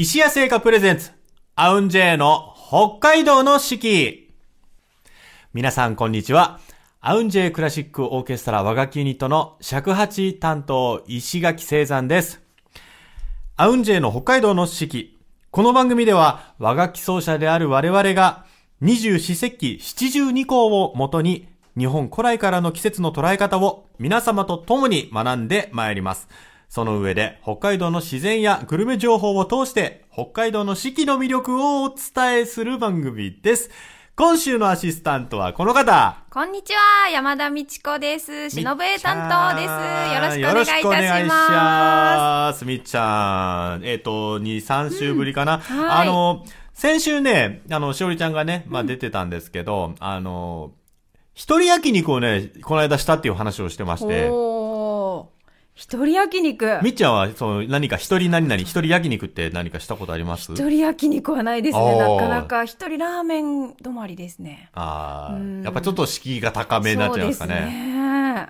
石屋製菓プレゼンツ、アウンジェイの北海道の四季。皆さんこんにちは。アウンジェイクラシックオーケストラ和楽器ユニットの尺八担当石垣聖山です。アウンジェイの北海道の四季。この番組では和楽器奏者である我々が二十四節気七十二項をもとに日本古来からの季節の捉え方を皆様と共に学んでまいります。その上で北海道の自然やグルメ情報を通して北海道の四季の魅力をお伝えする番組です。今週のアシスタントはこの方。こんにちは、山田美智子です。しのぶえ担当です。よろしくお願いいたします。す。みっちゃん。えっ、と、2、3週ぶりかな。はいあの、先週ね、あの、しおりちゃんがね、まあ出てたんですけど、あの、一人焼肉をね、この間したっていう話をしてまして。一人焼肉。みっちゃんは、そう、何か一人何々、一人焼肉って何かしたことあります？一人焼肉はないですね。なかなか一人ラーメン止まりですね。ああ、うんやっぱちょっと敷居が高めになっちゃいますかね。そうですね。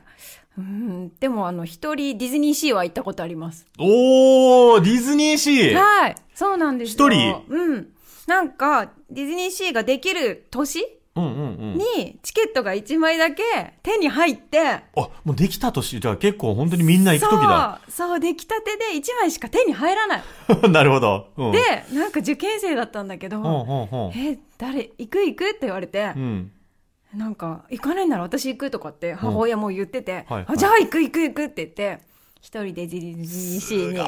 うん、でもあの、一人ディズニーシーは行ったことあります。おー、ディズニーシーはい。そうなんですよ。一人？うん。なんか、ディズニーシーができる年。に、チケットが1枚だけ手に入って、あ、もうできたとし、じゃあ結構本当にみんな行くときだ。そう、そう、出来たてで1枚しか手に入らない。なるほど。うん、で、なんか受験生だったんだけど、ほんほん。え、誰、行く行くって言われてう、ん。なんか、行かないなら私行くとかって母親も言ってて、はいはいあじゃあ行く行く行くって言って、一人でディズニーシーに。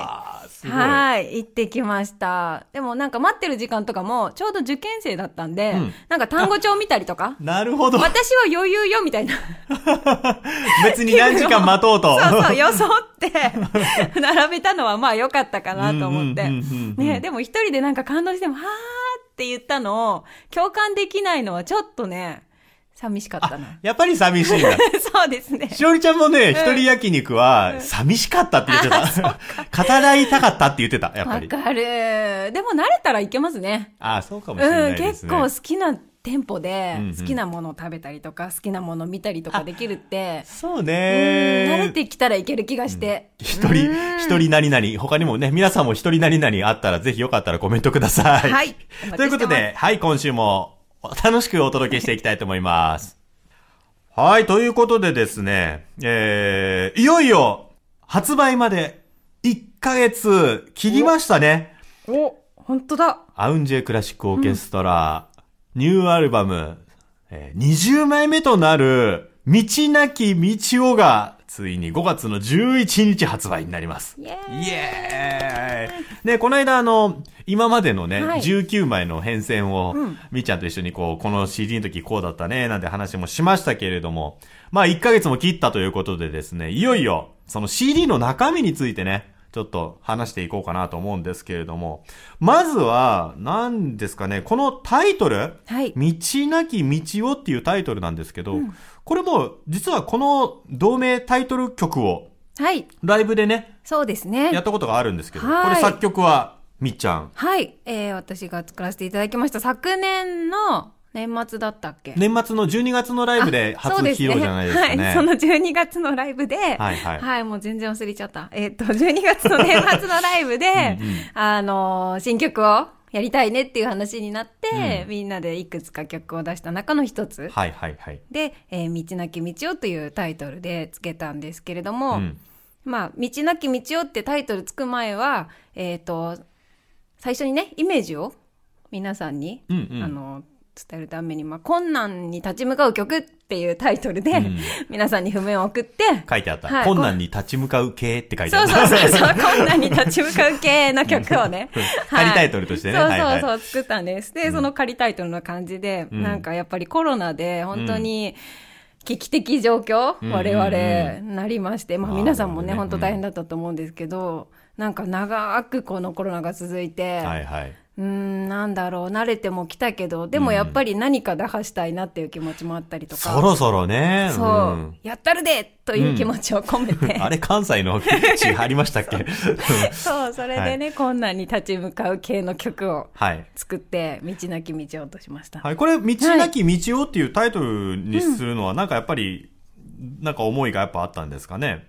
はい、行ってきました。でもなんか待ってる時間とかも、ちょうど受験生だったんで、うんなんか単語帳見たりとか、なるほど。私は余裕よみたいな。別に何時間待とうと。そうそう、装って、並べたのはまあ良かったかなと思って。ね、でも一人でなんか感動しても、はーって言ったのを、共感できないのはちょっとね、寂しかったな。やっぱり寂しいんだ。そうですね。しおりちゃんもね、一人焼肉は寂しかったって言ってた。語らいたかったって言ってた、やっぱり。わかる。でも慣れたらいけますね。ああ、そうかもしれなうん、いですね。結構好きな店舗でうんうん、好きなものを食べたりとか、好きなものを見たりとかできるって、そううんね慣れてきたらいける気がして。一人、一人何々、他にもね、皆さんも一人何々あったら、ぜひよかったらコメントください。はいということで、はい、今週も 楽しくお届けしていきたいと思います。はい、ということでですね、えー、いよいよ、発売まで1ヶ月切りましたね。お、本当だ。アウンジェクラシックオーケストラ、ニューアルバム、えー20枚目となる、道なき道をが、ついに5月の11日発売になります。イエーイ。イエーイ。ね、この間あの、今までのね、はい。19枚の変遷を、うん。みーちゃんと一緒にこう、この CD の時こうだったね、なんて話もしましたけれども、まあ1ヶ月も切ったということでですね、いよいよ、その CD の中身についてね、ちょっと話していこうかなと思うんですけれども、まずは、何ですかね、このタイトル、はい。道なき道をっていうタイトルなんですけど、これも、実はこの同名タイトル曲を、はい。ライブでね、そうですね。やったことがあるんですけど、はいこれ作曲は、みっちゃん。はい。えー、私が作らせていただきました。昨年の年末だったっけ？年末の12月のライブで初披露じゃないですかね。はい。その12月のライブで、はいはいはい、もう全然忘れちゃった。えっ、と、12月の年末のライブで、うんうんあのー新曲をやりたいねっていう話になって、うんみんなでいくつか曲を出した中の一つ。はいはいはい。で、えー道なき道をというタイトルでつけたんですけれども、うんまあ、道なき道をってタイトルつく前は、えっ、と、最初にね、イメージを皆さんに、うんうんあの、伝えるために、まあ、困難に立ち向かう曲っていうタイトルで、うん。皆さんに譜面を送って、書いてあった。はい困難に立ち向かう系って書いてあそうった。そうそうそう、困難に立ち向かう系の曲をね、仮タイトルとしてね。そうはいはい。そうそう、作ったんです。で、その仮タイトルの感じで、うん。なんかやっぱりコロナで本当に、危機的状況、うん我々なりまして、まあ皆さんもね本当大変だったと思うんですけど、なんか長くこのコロナが続いて、はいはい。うーん、なんだろう、慣れても来たけど、でもやっぱり何か打破したいなっていう気持ちもあったりとか。そろそろね。そう、んやったるでという気持ちを込めて、あれ関西の地ありましたっけ？そう、それでね、困難に立ち向かう系の曲をはい。作って、道なき道をとしました。はい。これ、道なき道をっていうタイトルにするのは、なんかやっぱり、なんか思いがやっぱあったんですかね？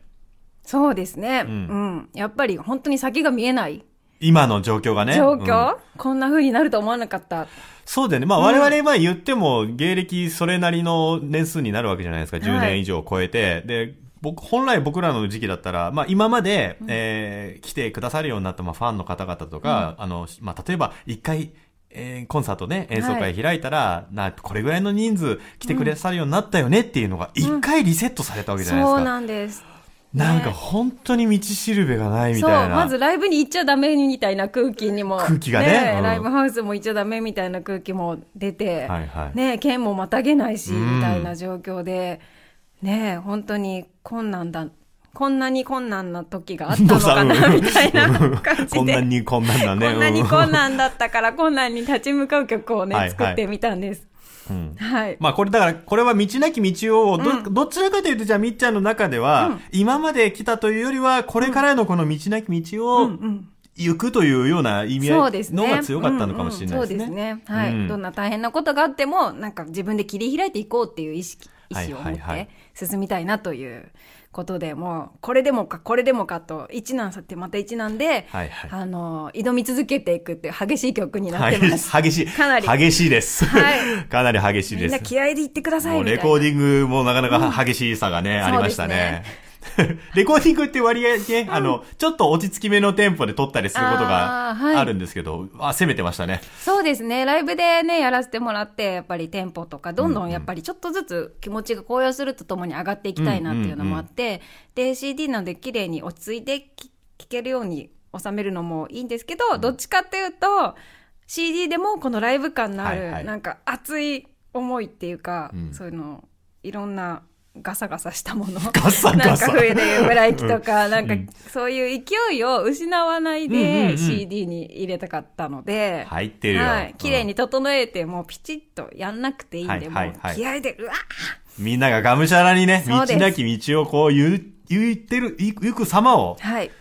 そうですね。ううんん。やっぱり本当に先が見えない。今の状況がね。状うん況、こんな風になると思わなかった。そうだよね。まあ、我々は言っても、芸歴それなりの年数になるわけじゃないですか。10年以上超えて。で、僕、本来僕らの時期だったら、まあ、今まで、えー来てくださるようになった、まあ、ファンの方々とか、あの、まあ、例えば、一回、えーコンサートね、演奏会開いたら、な、これぐらいの人数来てくださるようになったよねっていうのが、一回リセットされたわけじゃないですか。そうなんです。なんか本当に道しるべがないみそう、たいな。まずライブに行っちゃダメみたいな空気にも。空気がねうんライブハウスも行っちゃダメみたいな空気も出て、はいはいね県もまたげないし、うんみたいな状況で、ね本当に困難だ。こんなに困難な時があったのかな、みたいな感じで。こんなにこんなんだね。こんなにうん困難だったから、困難に立ち向かう曲をね、はいはい作ってみたんです。うんはい。まあこれだから、これは道なき道をど、どちらかというと、じゃあみっちゃんの中では、今まで来たというよりは、これからのこの道なき道を行くというような意味合い。のが強かったのかもしれないですね。うんうんそうですね。はい、うんどんな大変なことがあっても、なんか自分で切り開いていこうっていう意識、意思を持っはいはいはいて進みたいなということで、もう、これでもか、これでもかと、一難去ってまた一難で、はいはいあの、挑み続けていくっていう激しい曲になってます。激しい。かなり激しいです。はいかなり激しいみんなです。気合で言ってくださいみたいな。レコーディングもなかなか激しさがね、ありましたね。レコーディングって割合ね、あの、ちょっと落ち着き目のテンポで撮ったりすることがあるんですけど、あ、攻めてましたね。そうですね。ライブでね、やらせてもらって、やっぱりテンポとか、どんどんやっぱりちょっとずつ気持ちが高揚するとともに上がっていきたいなっていうのもあって、で、CD なんで綺麗に落ち着いて聴けるように収めるのもいいんですけど、どっちかっていうと、CD でもこのライブ感のある、はいはい。なんか熱い思いっていうか、うん。そういうの、いろんなガサガサしたもの。ガサガサなんか冬でいうブライキとか、なんかうんそういう勢いを失わないでん CD に入れたかったので、入ってるよ。はい。綺麗うんに整えて、もうピチッとやんなくていいんで、もう気合で、うわみんなががむしゃらにね、道なき道をこう言う、言ってる、行く行く様を、はい。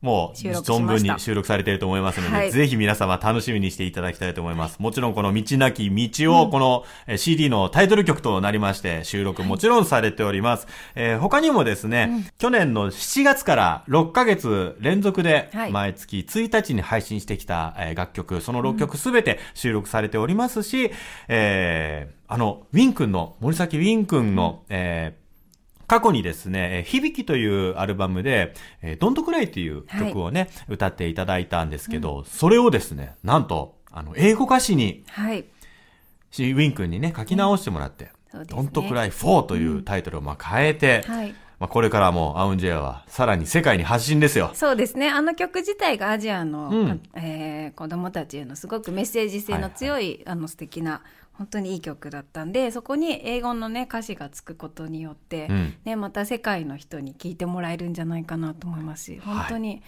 もう存分に収録されていると思いますので、はい。ぜひ皆様楽しみにしていただきたいと思います。もちろんこの道なき道を、このえー CD のタイトル曲となりまして、収録もちろんされております。えー他にもですね、去年の7月から6ヶ月連続ではい。毎月1日に配信してきたえー楽曲、その6曲すべて収録されておりますし、えーあの、ウィン君の、森崎ウィン君の、えー過去にですね、えー響きというアルバムで、えー、ドントクライという曲をね、歌っていただいたんですけど、それをですね、なんと、あの、英語歌詞に、はい。しウィン君にね、書き直してもらって、そうですねドントクライ4というタイトルをまあ変えて、はい。まあこれからもアウンジェアはさらに世界に発信ですよ。そうですね。あの曲自体がアジアの、うんえー子供たちへのすごくメッセージ性の強い、あの素敵な、本当にいい曲だったんで、そこに英語のね、歌詞がつくことによって、うんね、また世界の人に聴いてもらえるんじゃないかなと思いますし、本当に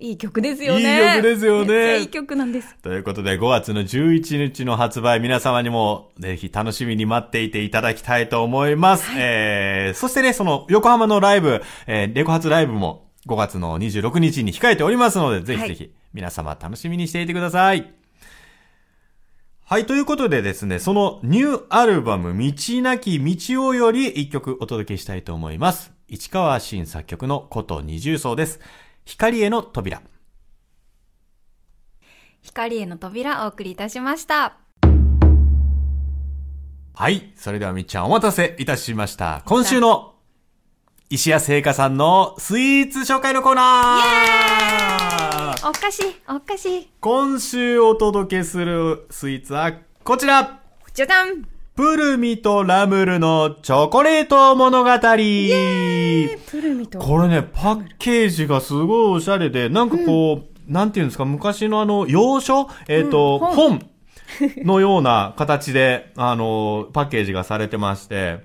いい曲ですよね。いい曲ですよねいい曲なんです。ということで、5月の11日の発売、皆様にもぜひ楽しみに待っていていただきたいと思います。えー、そしてね、その横浜のライブ、えー、レコ発ライブも5月の26日に控えておりますので、ぜひぜひ皆様楽しみにしていてください。はい、ということでですね、そのニューアルバム、道なき道をより一曲お届けしたいと思います。市川新作曲のこと二重奏です。光への扉。光への扉お送りいたしました。はい。それではみっちゃんお待たせいたしました。今週の石谷製菓さんのスイーツ紹介のコーナーお菓子、お菓子。今週お届けするスイーツはこちらじゃじゃんプルミとラムルのチョコレート物語プルミと。これね、パッケージがすごいおしゃれで、なんかこう、なんていうんですか、昔のあの、洋書？えっ、と、うん本 のような形で、あの、パッケージがされてまして、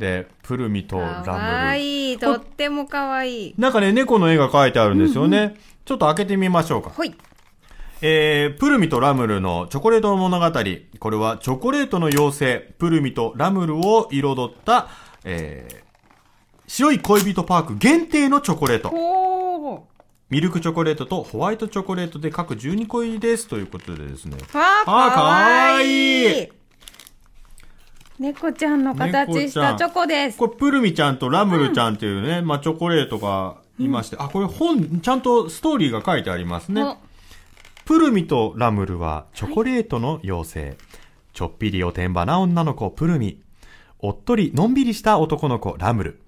で、プルミとラムル。かわいい。とってもかわいい。なんかね、猫の絵が描いてあるんですよね。ちょっと開けてみましょうか。ほい。えー、プルミとラムルのチョコレートの物語。これはチョコレートの妖精、プルミとラムルを彩った、えー、白い恋人パーク限定のチョコレート。ミルクチョコレートとホワイトチョコレートで各12個入りです。ということでですね。わあ、かあーかわわいい。猫ちゃんの形したチョコです。これ、プルミちゃんとラムルちゃんっていうね、まあ、チョコレートがいまして、あ、これ本、ちゃんとストーリーが書いてありますねお。プルミとラムルはチョコレートの妖精。ちょっぴりおてんばな女の子プルミ。おっとりのんびりした男の子ラムル。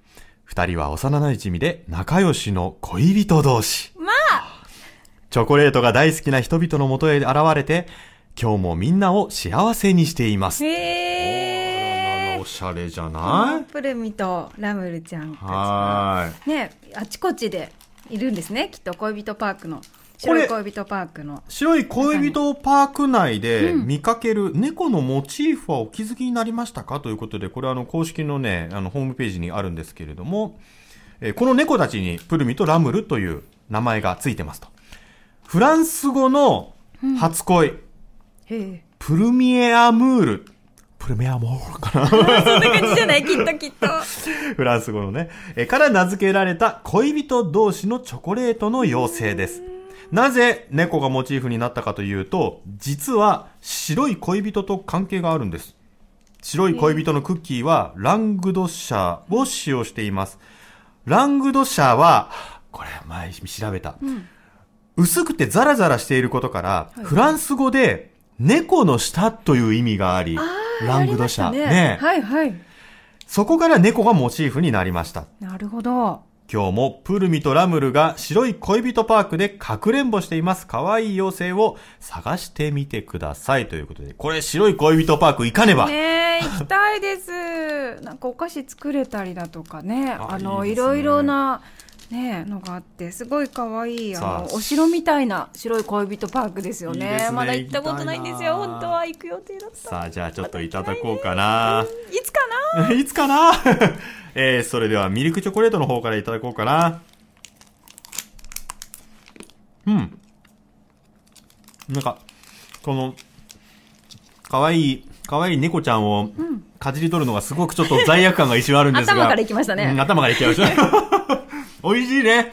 二人は幼馴染で仲良しの恋人同士。まあチョコレートが大好きな人々のもとへ現れて、今日もみんなを幸せにしています。へえおしゃれじゃない？プルミとラムルちゃんたちはーい。ねあちこちでいるんですねきっと恋人パークの白い恋人パークの。白い恋人パーク内で見かける猫のモチーフはお気づきになりましたか？ということで、これはあの公式のね、あのホームページにあるんですけれども、えーこの猫たちにプルミとラムルという名前がついてますと。フランス語の初恋、へえ。プルミエアムール。プルミエアムールかな？そんな感じじゃない？きっときっと。フランス語のね、えーから名付けられた恋人同士のチョコレートの妖精です。なぜ猫がモチーフになったかというと、実は白い恋人と関係があるんです。白い恋人のクッキーはラングドシャーを使用しています。ラングドシャーは、これ前調べた。薄くてザラザラしていることから、フランス語で猫の舌という意味があり、ラングドシャー。ありましたねはいはいそこから猫がモチーフになりました。なるほど今日もプルミとラムルが白い恋人パークでかくれんぼしています。可愛い妖精を探してみてください。ということで、これ白い恋人パーク行かねば。ねえ行きたいですなんかお菓子作れたりだとかねああのいろいろなねのがあってすごい可愛いあ。のお城みたいな白い恋人パークですよね。ね。まだ行ったことないんですよ。本当は行く予定だった。さあ、じゃあちょっといただこうかな。いつかな？いつかな？えー、それではミルクチョコレートの方からいただこうかな。うん。なんか、この、かわいい、かわいい猫ちゃんをかじり取るのがすごくちょっと罪悪感が一瞬あるんですが。頭からいきましたね。うん頭からいきました。美味しいね。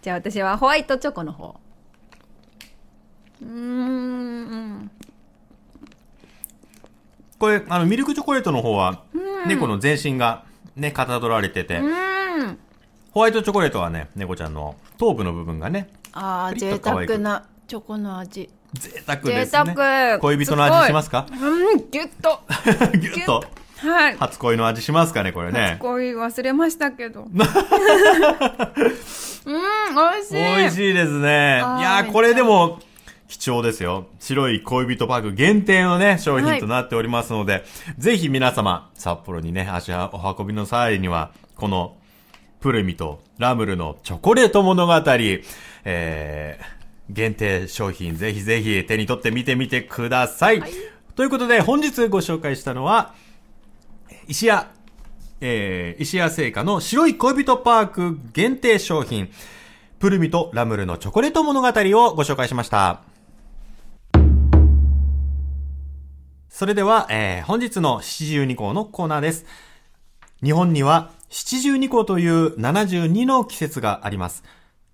じゃあ私はホワイトチョコの方。うーん。これ、あの、ミルクチョコレートの方は、猫の全身がね、かたどられてて、うん。ホワイトチョコレートはね、猫ちゃんの頭部の部分がね、ああ贅沢なチョコの味。贅沢です贅ね。沢。恋人の味しますか？うんギュッと。ぎゅっと。はい初恋の味しますかね、これね。恋忘れましたけど うん美味しい美味しいですね。いやこれでも、貴重ですよ。白い恋人パーク限定のね、商品となっておりますので、ぜひ皆様、札幌にね、足お運びの際には、この、プルミとラムルのチョコレート物語、えー、限定商品ぜひぜひ手に取って見てみてください。ということで、本日ご紹介したのは、石屋、えー、石屋製菓の白い恋人パーク限定商品、プルミとラムルのチョコレート物語をご紹介しました。それでは、えー、本日の七十二項のコーナーです。日本には七十二項という72の季節があります。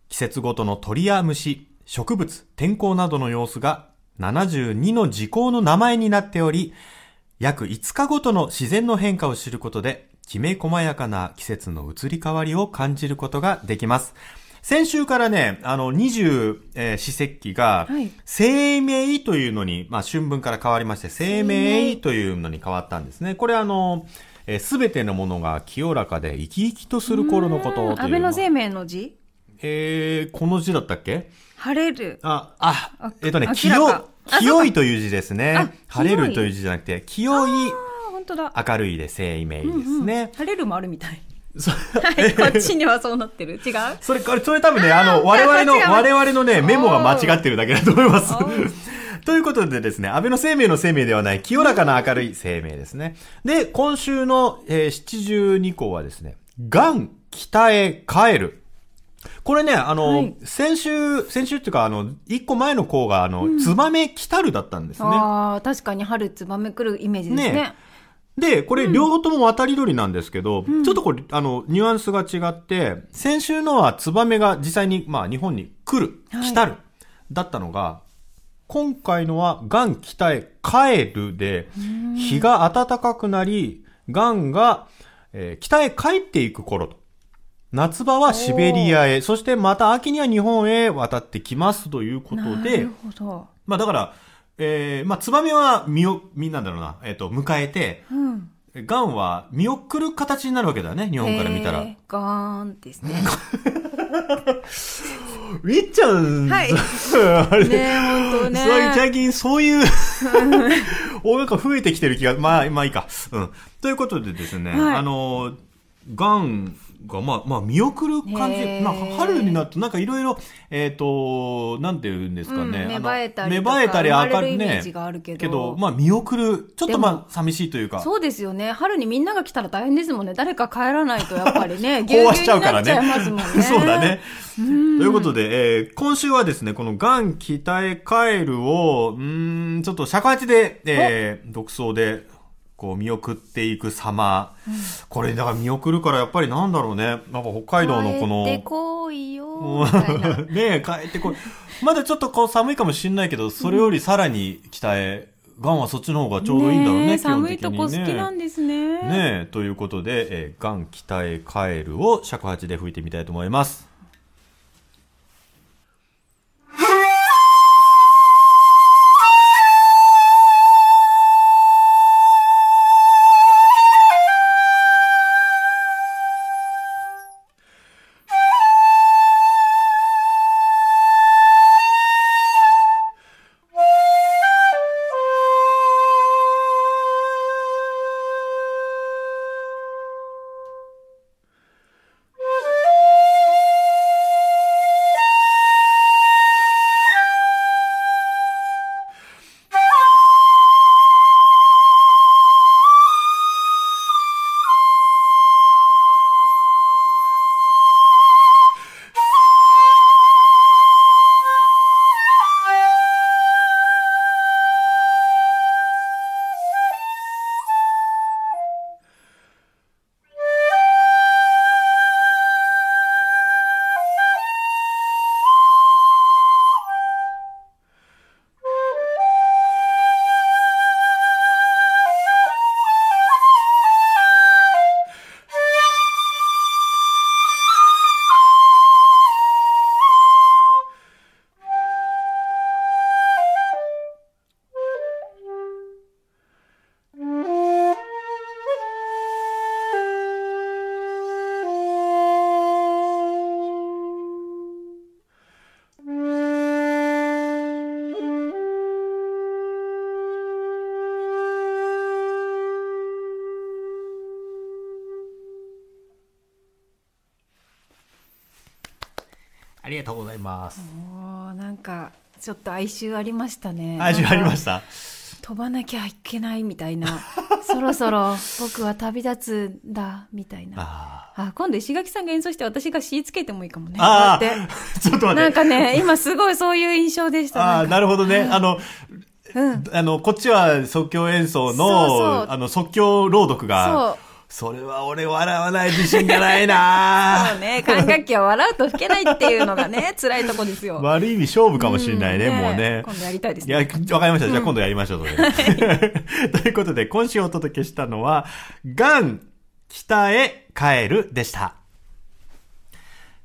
季節ごとの鳥や虫、植物、天候などの様子が72の時効の名前になっており、約5日ごとの自然の変化を知ることで、きめ細やかな季節の移り変わりを感じることができます。先週からね、あの、二十、えー四節気がはい、生命というのに、まあ、春分から変わりまして、生命というのに変わったんですね。これあの、すべてのものが清らかで生き生きとする頃のことというの安倍の生命の字？えー、この字だったっけ？晴れる。あ、ああ、えっとね、明清清いという字ですあね。晴れるという字じゃなくて、清い、あ本当だ。明るいで生命ですね。晴れるもあるみたい。そはいこっちにはそうなってる。違う？それ、それ多分ね、あの、我々の、我々のね、メモが間違ってるだけだと思います。ということでですね、安倍の生命の生命ではない、清らかな明るい生命ですね。で、今週の、えー、七十二項はですね、がん、北へ帰る。これね、あの、はい。先週、先週っていうか、あの、一個前の項が、あの、ツバメ来たるだったんですね。ああ確かに春ツバメ来るイメージですね。ね。で、これ両方とも渡り鳥なんですけど、ちょっとこれ、あの、ニュアンスが違って、先週のはツバメが実際に、まあ日本に来る、はい。来たる、だったのが、今回のは、ガン北へ帰るで、日が暖かくなり、ガンが、えー北へ帰っていく頃と夏場はシベリアへ、そしてまた秋には日本へ渡ってきますということなでる、ほど。まあだから、えー、まあツバメは見を、みんなんだろうな、えっ、と、迎えて、うん。ガンは見送る形になるわけだよね、日本から見たら。ガーンですね。みっちゃん、はい あれ、ねえ、本当ね。最近そういう、おなんか増えてきてる気が、まあ、まあいいか。うん。ということでですね、はいあの、ガンが、まあ、まあ、見送る感じまあ、春になると、なんかいろいろ、えっ、と、なんて言うんですかね。うん芽生えたり芽生えたり、明るるいねイメージ。があるけどまあ、見送る。ちょっとまあ、寂しいというか。そうですよね。春にみんなが来たら大変ですもんね。誰か帰らないとやっぱりね、ぎゅうぎゅうしちゃうからね。になっちゃいますもんね。そうだね。ということで、えー今週はですね、このガン北へ帰るを、うーん、ちょっと尺八で、えー独奏で、こう見送っていく様。これ、だから見送るからやっぱりなんだろうね。なんか北海道のこの、帰ってこいよ、みたいな。ねえ、帰ってこい。まだちょっとこう寒いかもしんないけど、それよりさらに北へ、ガンはそっちの方がちょうどいいんだろうね、え基本寒いとこ好きなんですね。ねえ、ということで、えー、ガン北へ帰るを尺八で吹いてみたいと思います。ます。おーなんかちょっと哀愁ありましたね。味ありましした。飛ばなきゃいけないみたいな。そろそろ僕は旅立つんだみたいな。ああ今度石垣さんが演奏して私が詩つけてもいいかもね。あこうやって。ー、ちょっと待って。なんかね、今すごいそういう印象でした。ああ、なるほどね。あの、うん。あの、こっちは即興演奏の、あの、即興朗読が、それは俺笑わない自信がないなそうね、管楽器は笑うと吹けないっていうのがね、辛いとこですよ。悪い意味勝負かもしれないね、うんもうね。今度やりたいですいや、ね。わかりました。じゃあ今度やりましょう、それ。ということで、今週お届けしたのは、ガン、北へ帰るでした。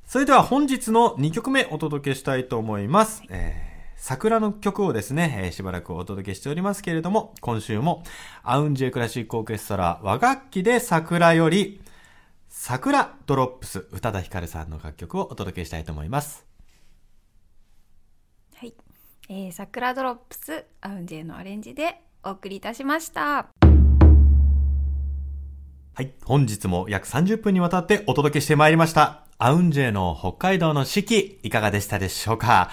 それでは本日の2曲目お届けしたいと思います。えー桜の曲をですね、えーしばらくお届けしておりますけれども、今週も、アウンジェクラシックオーケストラ和楽器で桜より、桜ドロップス、宇多田ヒカルさんの楽曲をお届けしたいと思います。はい。えー、桜ドロップス、 AUNJ のアレンジでお送りいたしました。はい。本日も約30分にわたってお届けしてまいりました。 AUNJ の北海道の四季、いかがでしたでしょうか、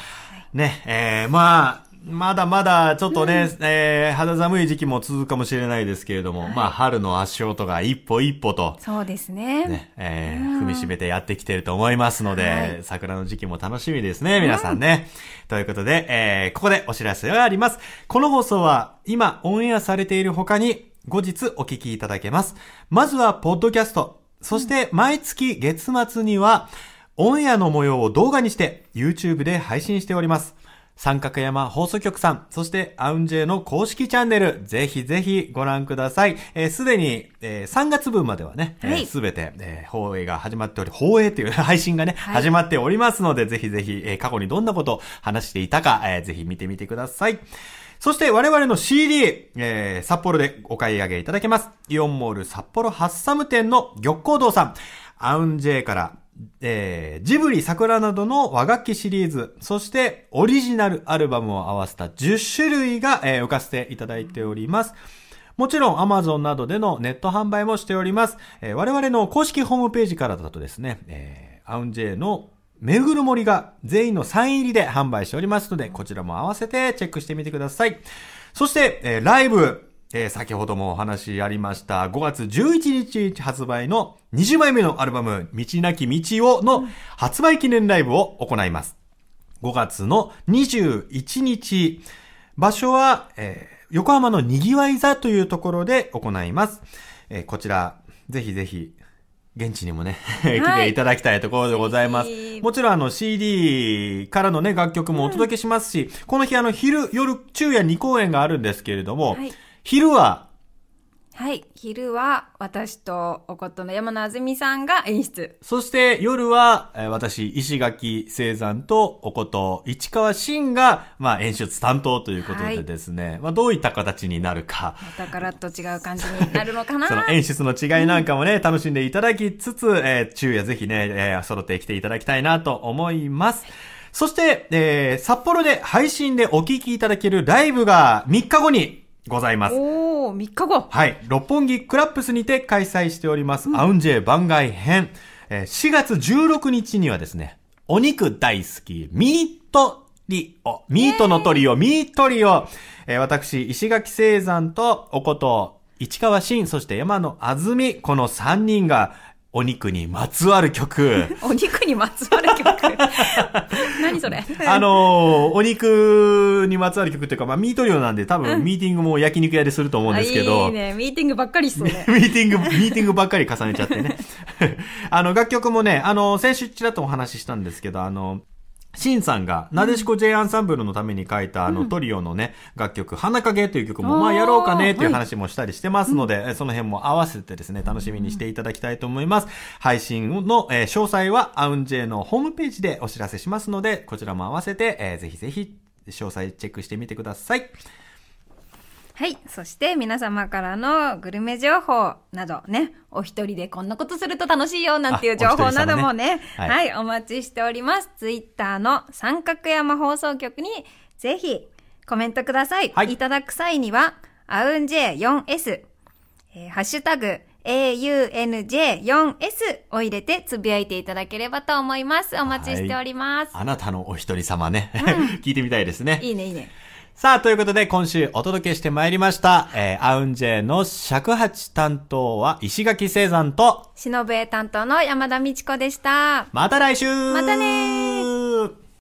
ね、えー、まあ、まだまだちょっとね、えー肌寒い時期も続くかもしれないですけれども、まあ春の足音が一歩一歩と、そうですね。ね、えーうん踏みしめてやってきてると思いますので、はい桜の時期も楽しみですね、皆さんね。ということで、えーここでお知らせがあります。この放送は今オンエアされている他に後日お聞きいただけます。まずは、ポッドキャスト。そして、毎月月末には、オンエアの模様を動画にして YouTube で配信しております。三角山放送局さん、そしてアウンジェの公式チャンネル、ぜひぜひご覧ください。えーすでに、えー3月分まではね、はいすべて、えー放映が始まっており、放映という 配信がね、はい始まっておりますので、ぜひぜひ、えー過去にどんなことを話していたか、えーぜひ見てみてください。そして我々の CD、えー札幌でお買い上げいただけます。イオンモール札幌ハッサム店の玉光堂さん、アウンジェイから、えージブリ桜などの和楽器シリーズ、そしてオリジナルアルバムを合わせた10種類が、えー浮かせていただいております。もちろん Amazon などでのネット販売もしております。えー我々の公式ホームページからだとですね、えーアウンジェイのめぐる森が全員のサイン入りで販売しておりますので、こちらも合わせてチェックしてみてください。そして、えーライブ、えー先ほどもお話ありました、5月11日発売の20枚目のアルバム、道なき道をの発売記念ライブを行います。5月の21日、場所は、えー横浜のにぎわい座というところで行います。えーこちら、ぜひぜひ、現地にもね、来ていただきたいところでございます。ぜひもちろんあの CD からのね、楽曲もお届けしますし、この日あの昼、夜、昼夜2公演があるんですけれども、はい昼は、はい。昼は私とおことの山野あずみさんが演出。そして夜は、えー私、石垣聖山とおこと市川真が、まあ演出担当ということでですね、まあどういった形になるか、またガラッと違う感じになるのかな その演出の違いなんかもね、楽しんでいただきつつ、えー昼夜ぜひね、えー揃ってきていただきたいなと思います。そして、えー札幌で配信でお聞きいただけるライブが3日後にございます。おー、3日後。はい。六本木クラップスにて開催しております、アウンジェイ番外編。えー4月16日にはですね、お肉大好き、ミートリオ、ミートのトリオ、ミートリオ。えー私、石垣聖山とおこと、市川真、そして山野あずみ、この3人が、お肉にまつわる曲。お肉にまつわる曲？何それ？あのーお肉にまつわる曲っていうか、まあ、ミートリオなんで多分ミーティングも焼肉屋ですると思うんですけど。あいいね。ミーティングばっかりしそうね。ミーティング、ミーティングばっかり重ねちゃってね。あの、楽曲もね、あの、先週ちらっとお話ししたんですけど、あの、シンさんが、なでしこ J アンサンブルのために書いた、あの、トリオのね、楽曲、花影という曲も、まあ、やろうかね、っていう話もしたりしてますので、えその辺も合わせてですね、楽しみにしていただきたいと思います。配信の、えー詳細は、アウンジェのホームページでお知らせしますので、こちらも合わせて、えーぜひぜひ、詳細チェックしてみてください。はい。そして皆様からのグルメ情報などね、お一人でこんなことすると楽しいよなんていう情報などもね、ねは、はいいお待ちしております。ツイッターの三角山放送局にぜひコメントください。はいいただく際には、アウン J4S、えーハッシュタグ、AUNJ4S を入れてつぶやいていただければと思います。お待ちしております。あなたのお一人様ね、聞いてみたいですね。いいね、いいね。さあ、ということで今週お届けしてまいりました、えー、アウンジェの尺八担当は石垣聖山と、しのぶえ担当の山田美智子でした。また来週またねー